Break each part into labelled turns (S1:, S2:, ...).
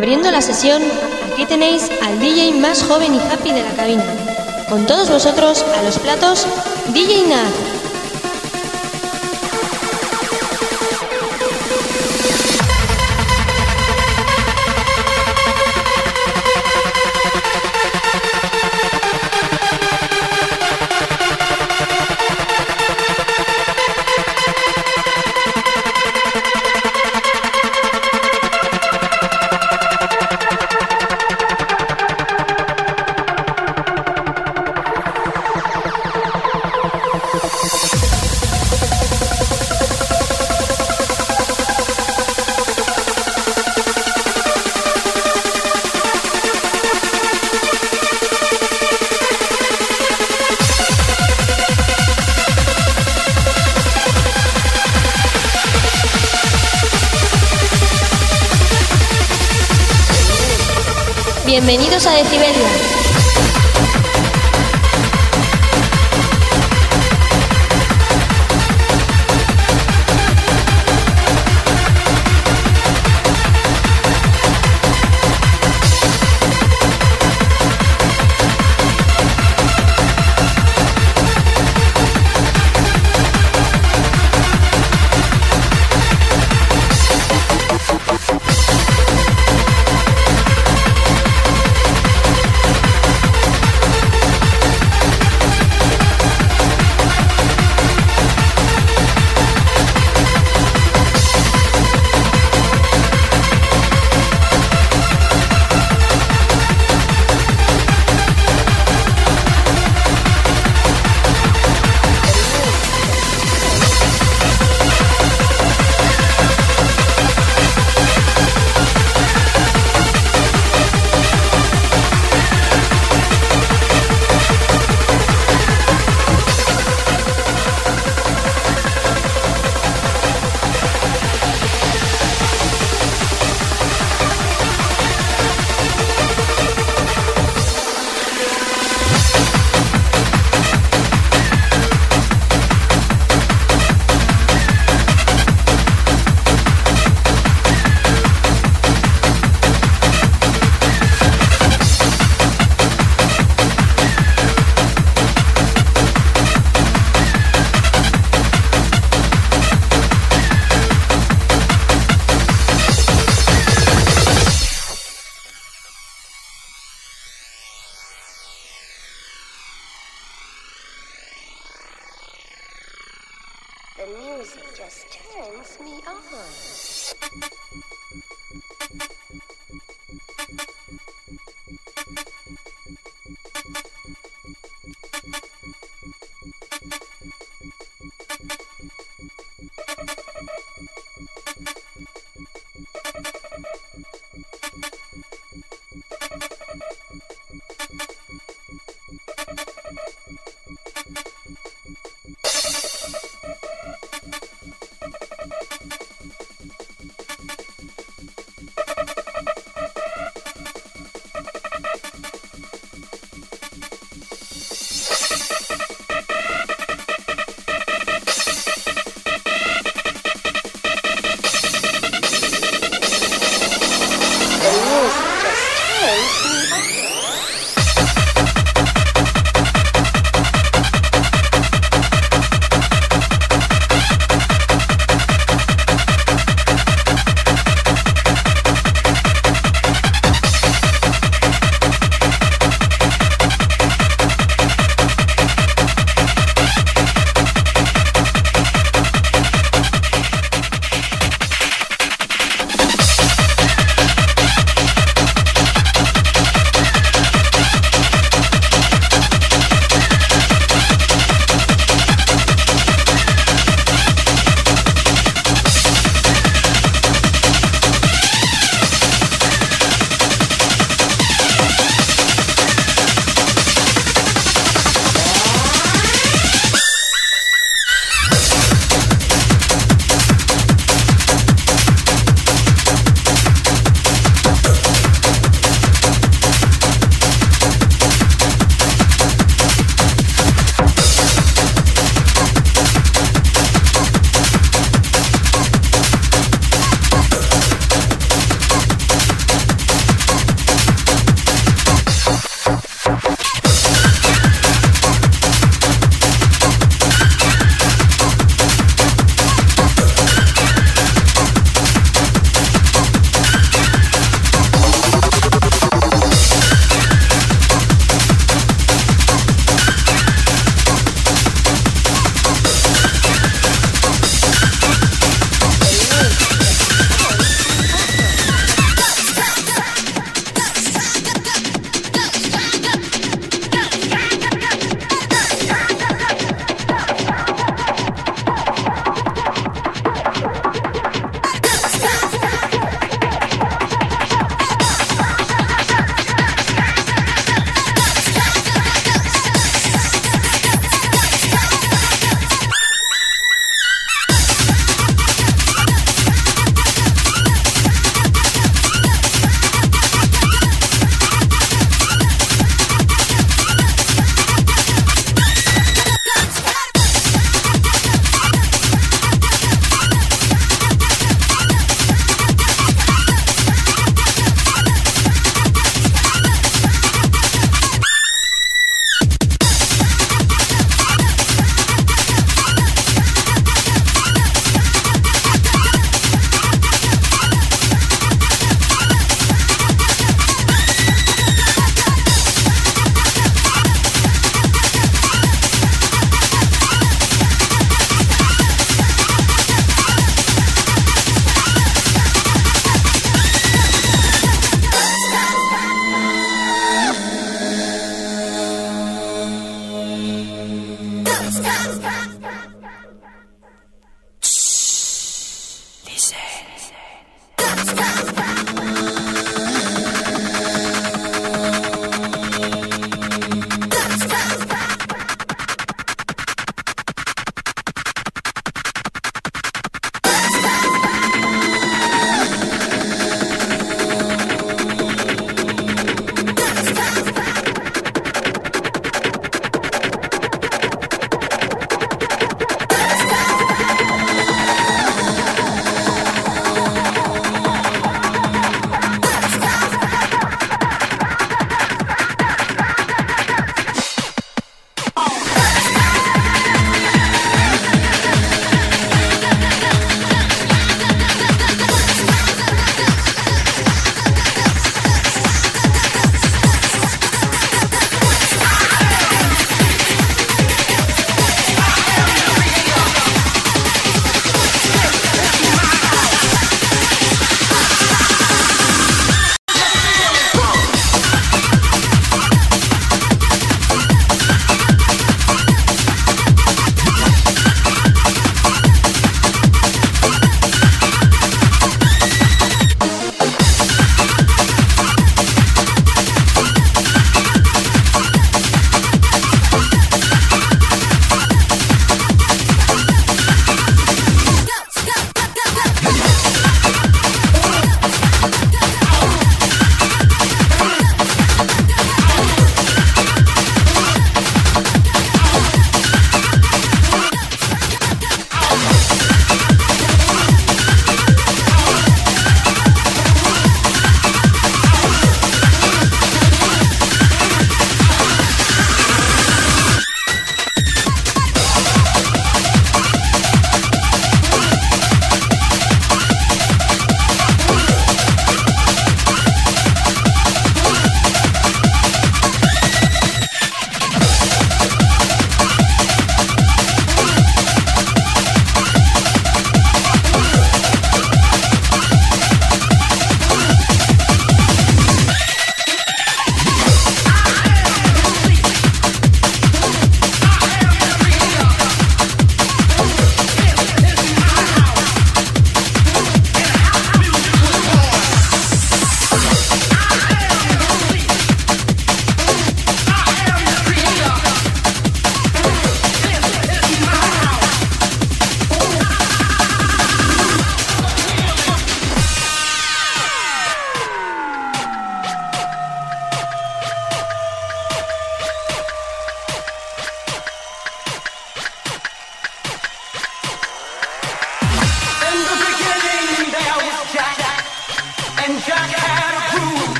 S1: Abriendo la sesión, aquí tenéis al DJ más joven y happy de la cabina. Con todos vosotros, a los platos, DJ Nat.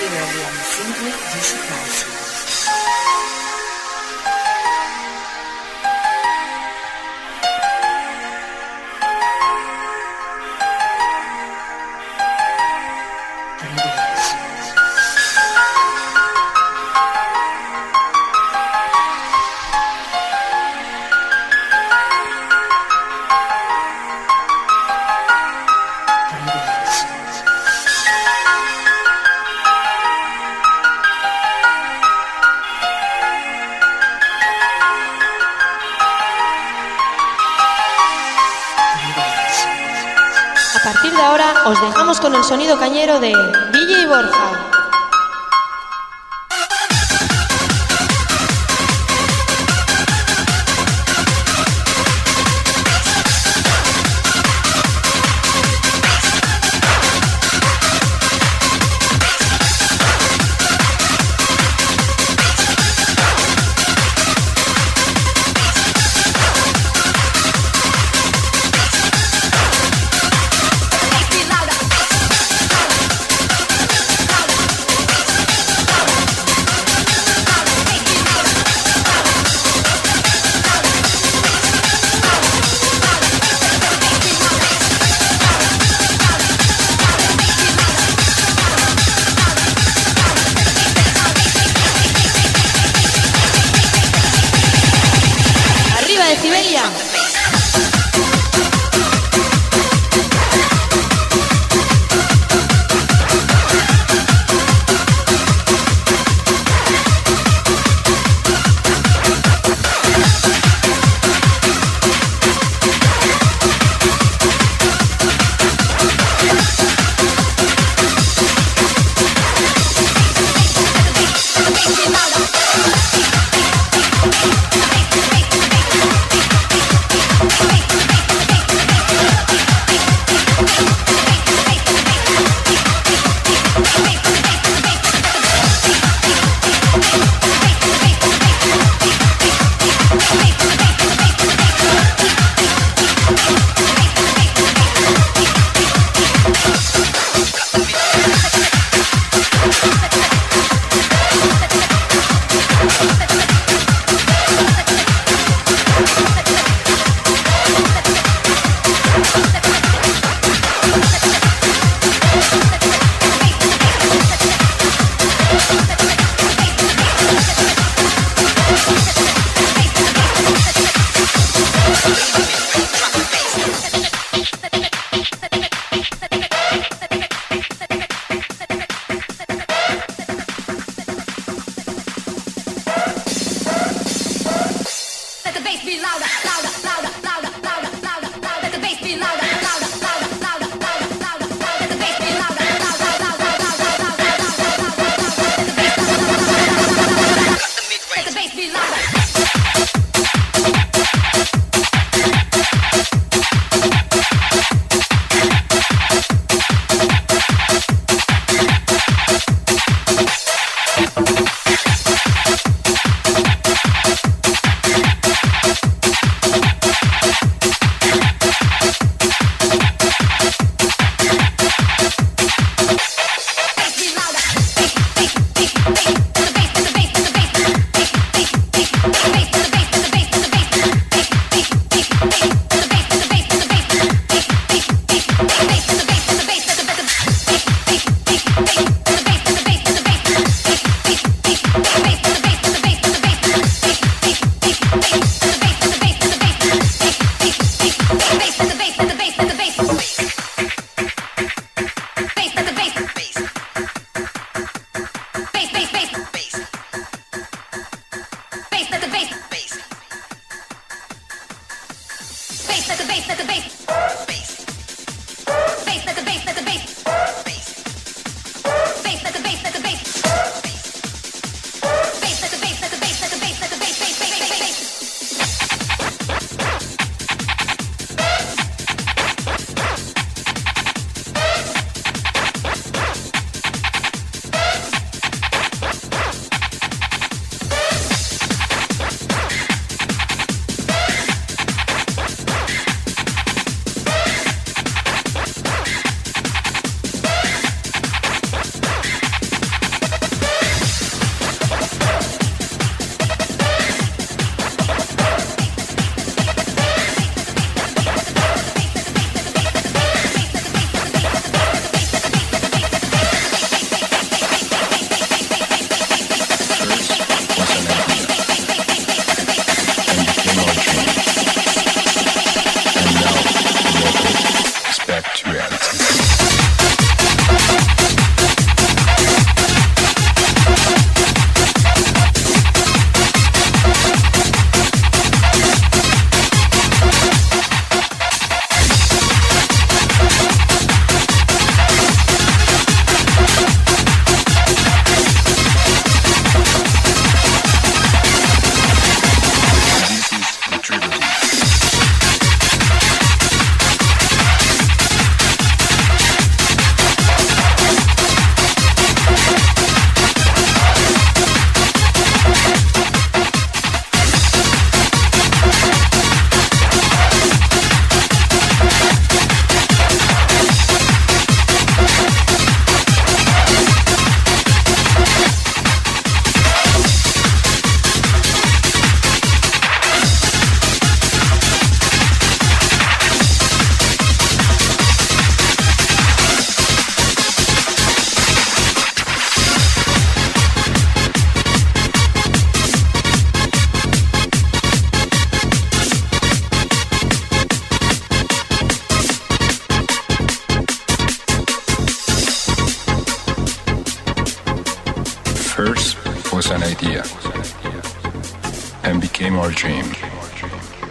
S1: Imperium Simply Dissipation. Con el sonido cañero de DJ Borja.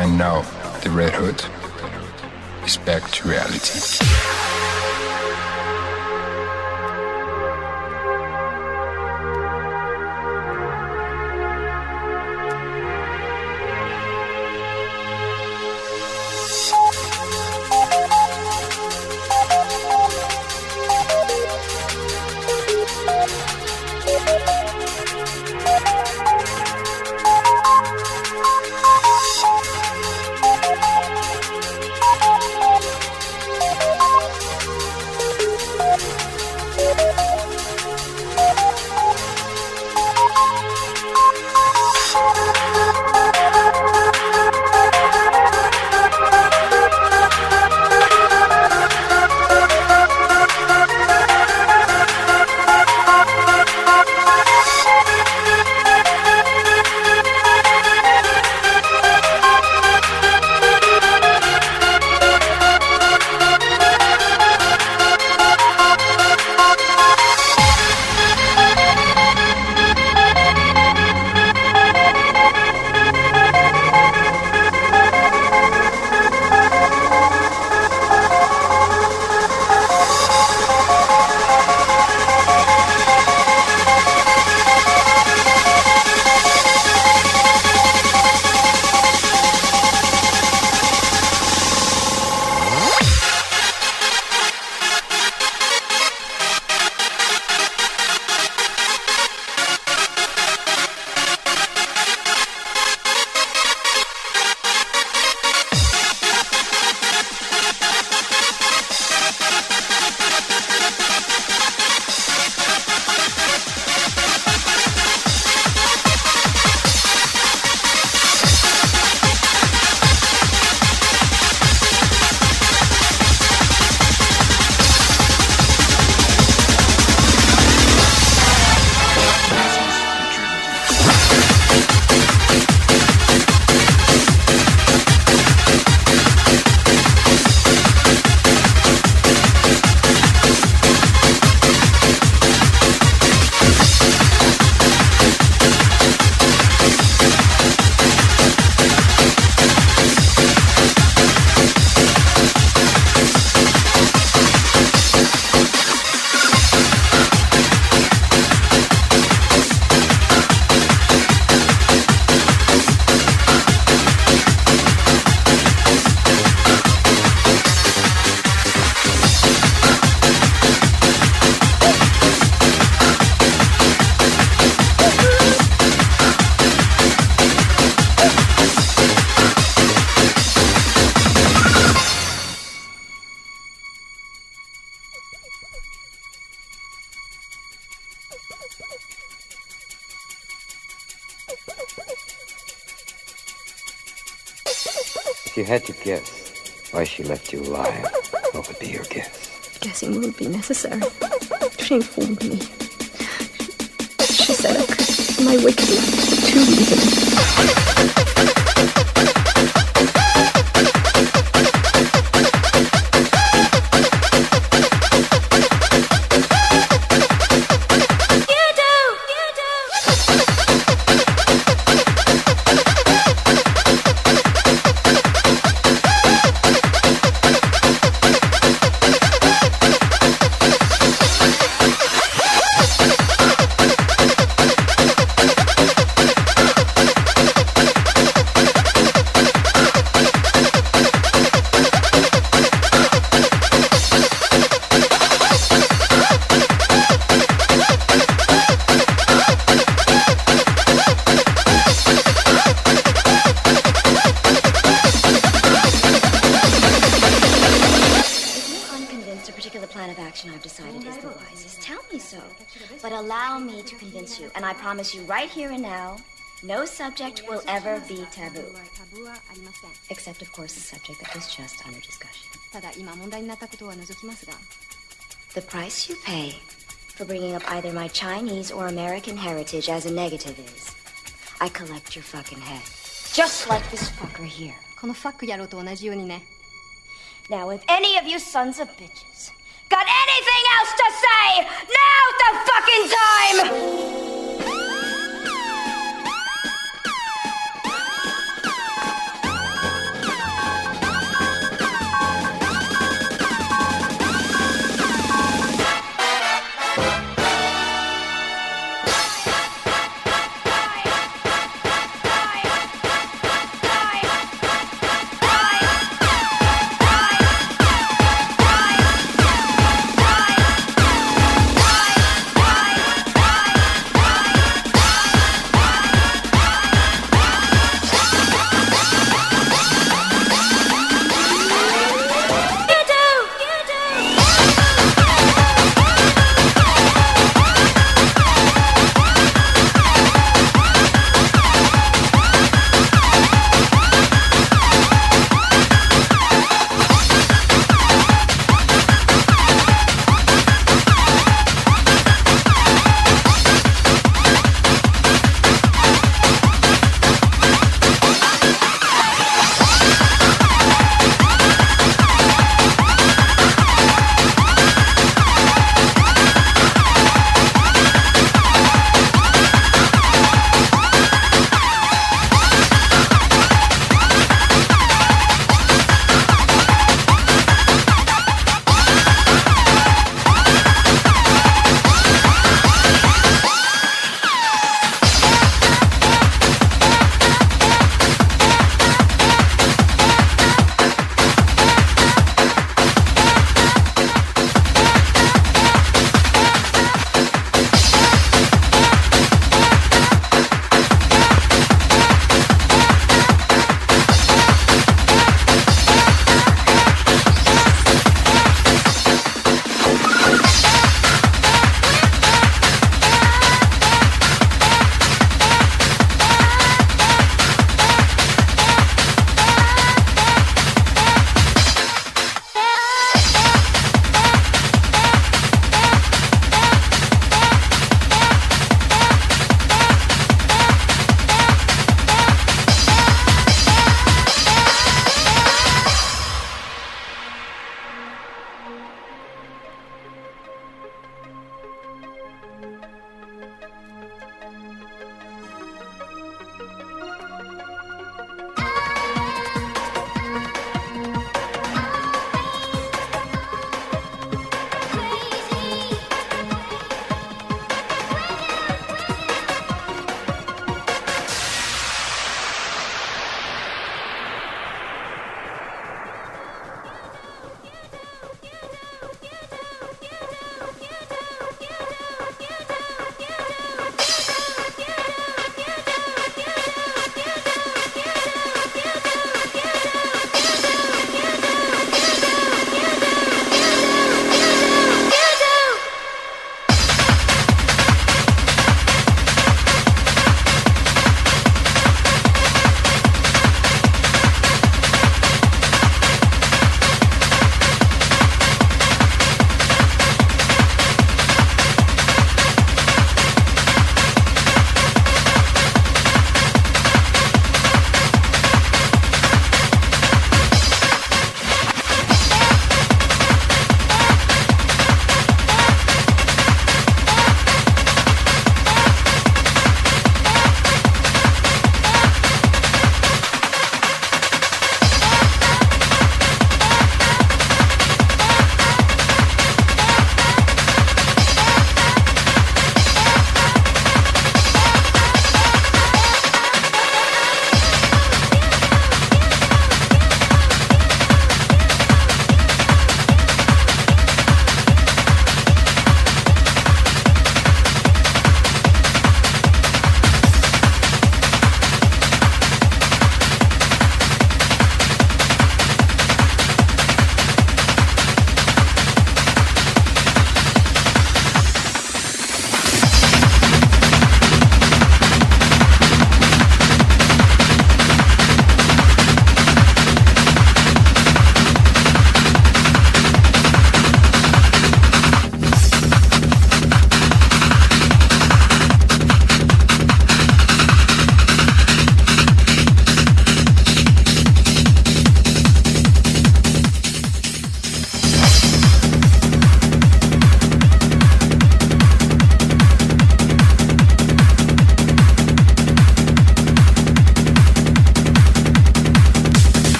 S2: And now the Red Hood is back to reality. Left you alive, what would be your guess?
S3: Guessing won't be necessary. She informed me. She said I could my wicked life for two
S4: subject will ever be taboo. Except, of course, the subject that was just under discussion.
S5: ただ今問題になったことは除きますが
S4: The price you pay for bringing up either my Chinese or American heritage as a negative is I collect your fucking head. Just like this fucker here.
S5: このファック野郎と同じようにね
S4: Now, if any of you sons of bitches got anything else to say, now's the fucking time!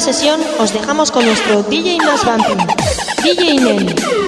S1: sesión os dejamos con nuestro DJ más vampiro, DJ Nelly.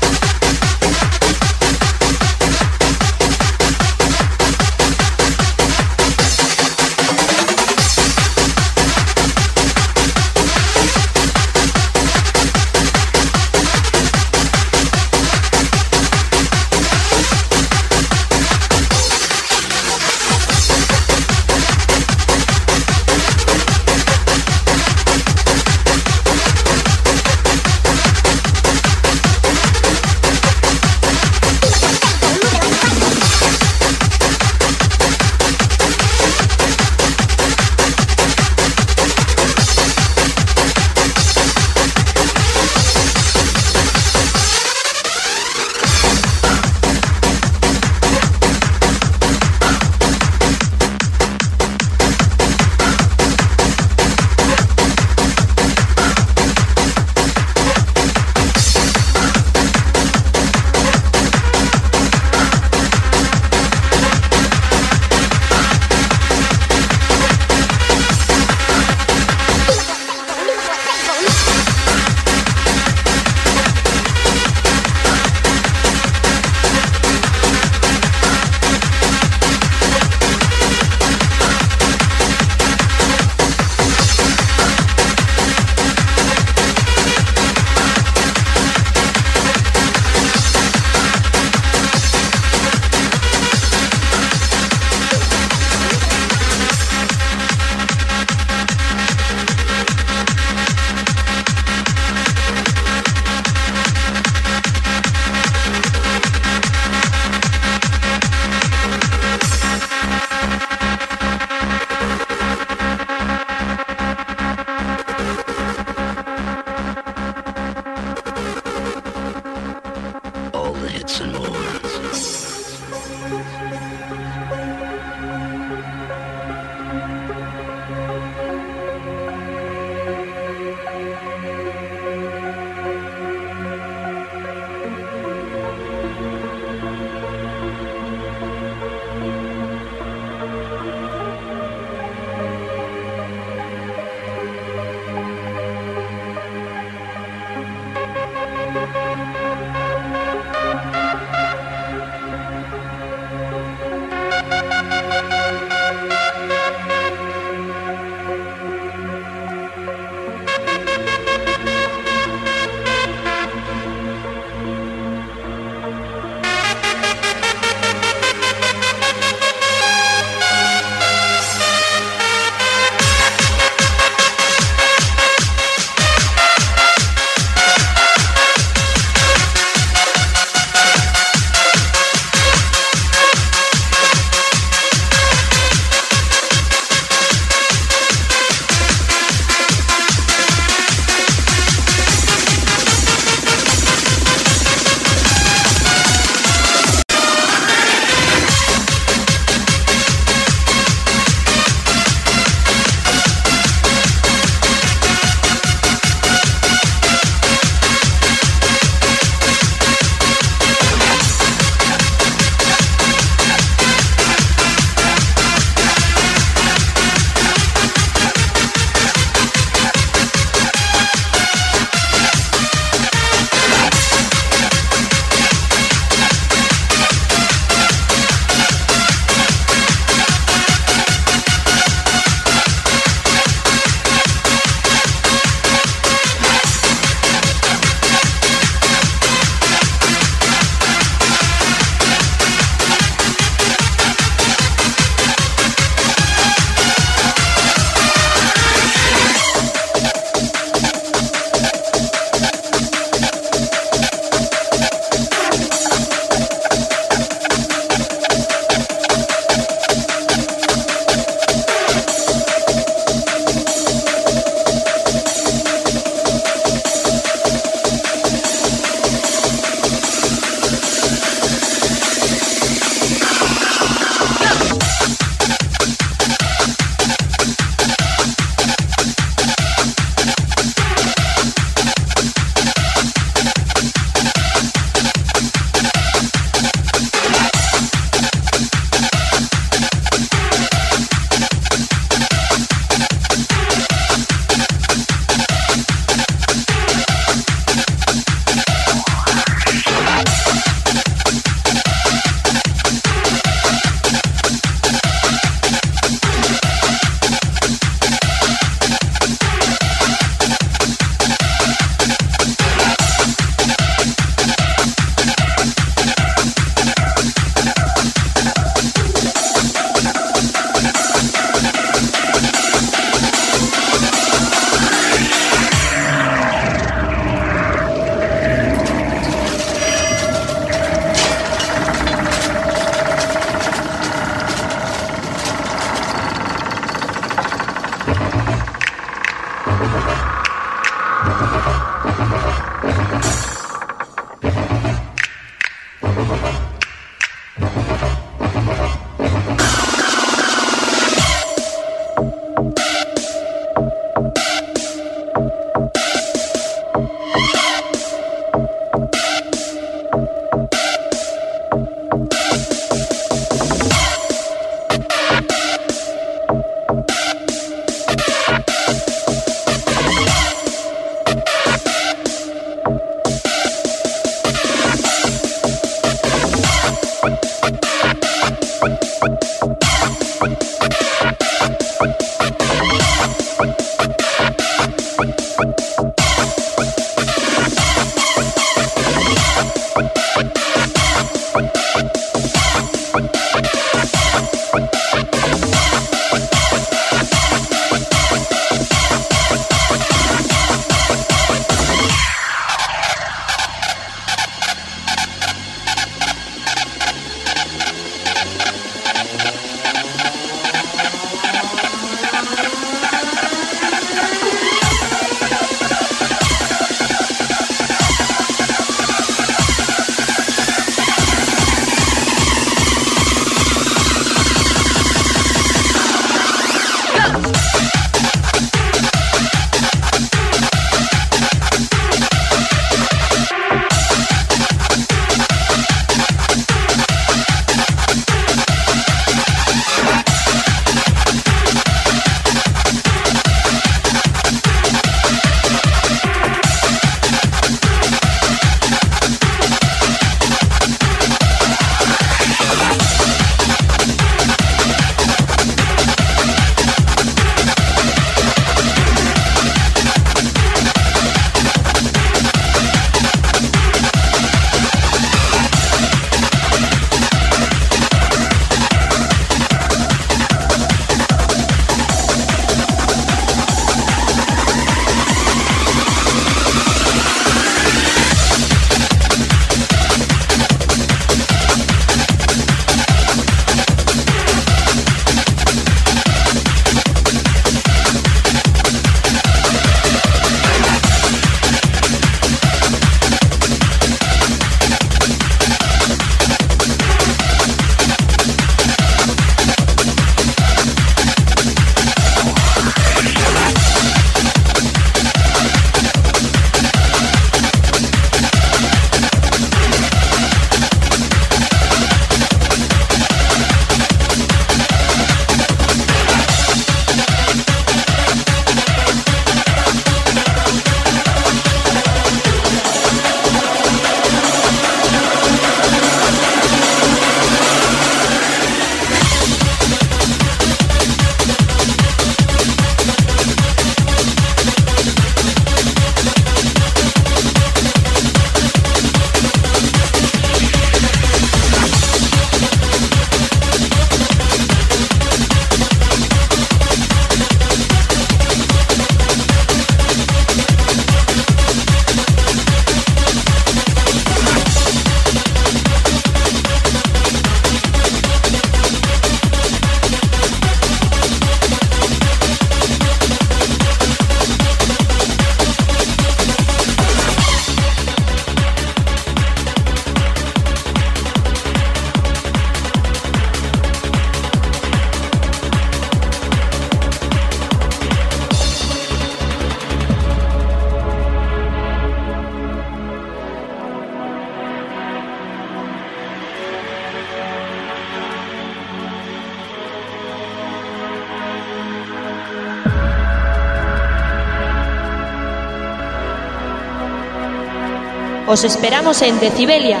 S1: Os esperamos en Decibelia,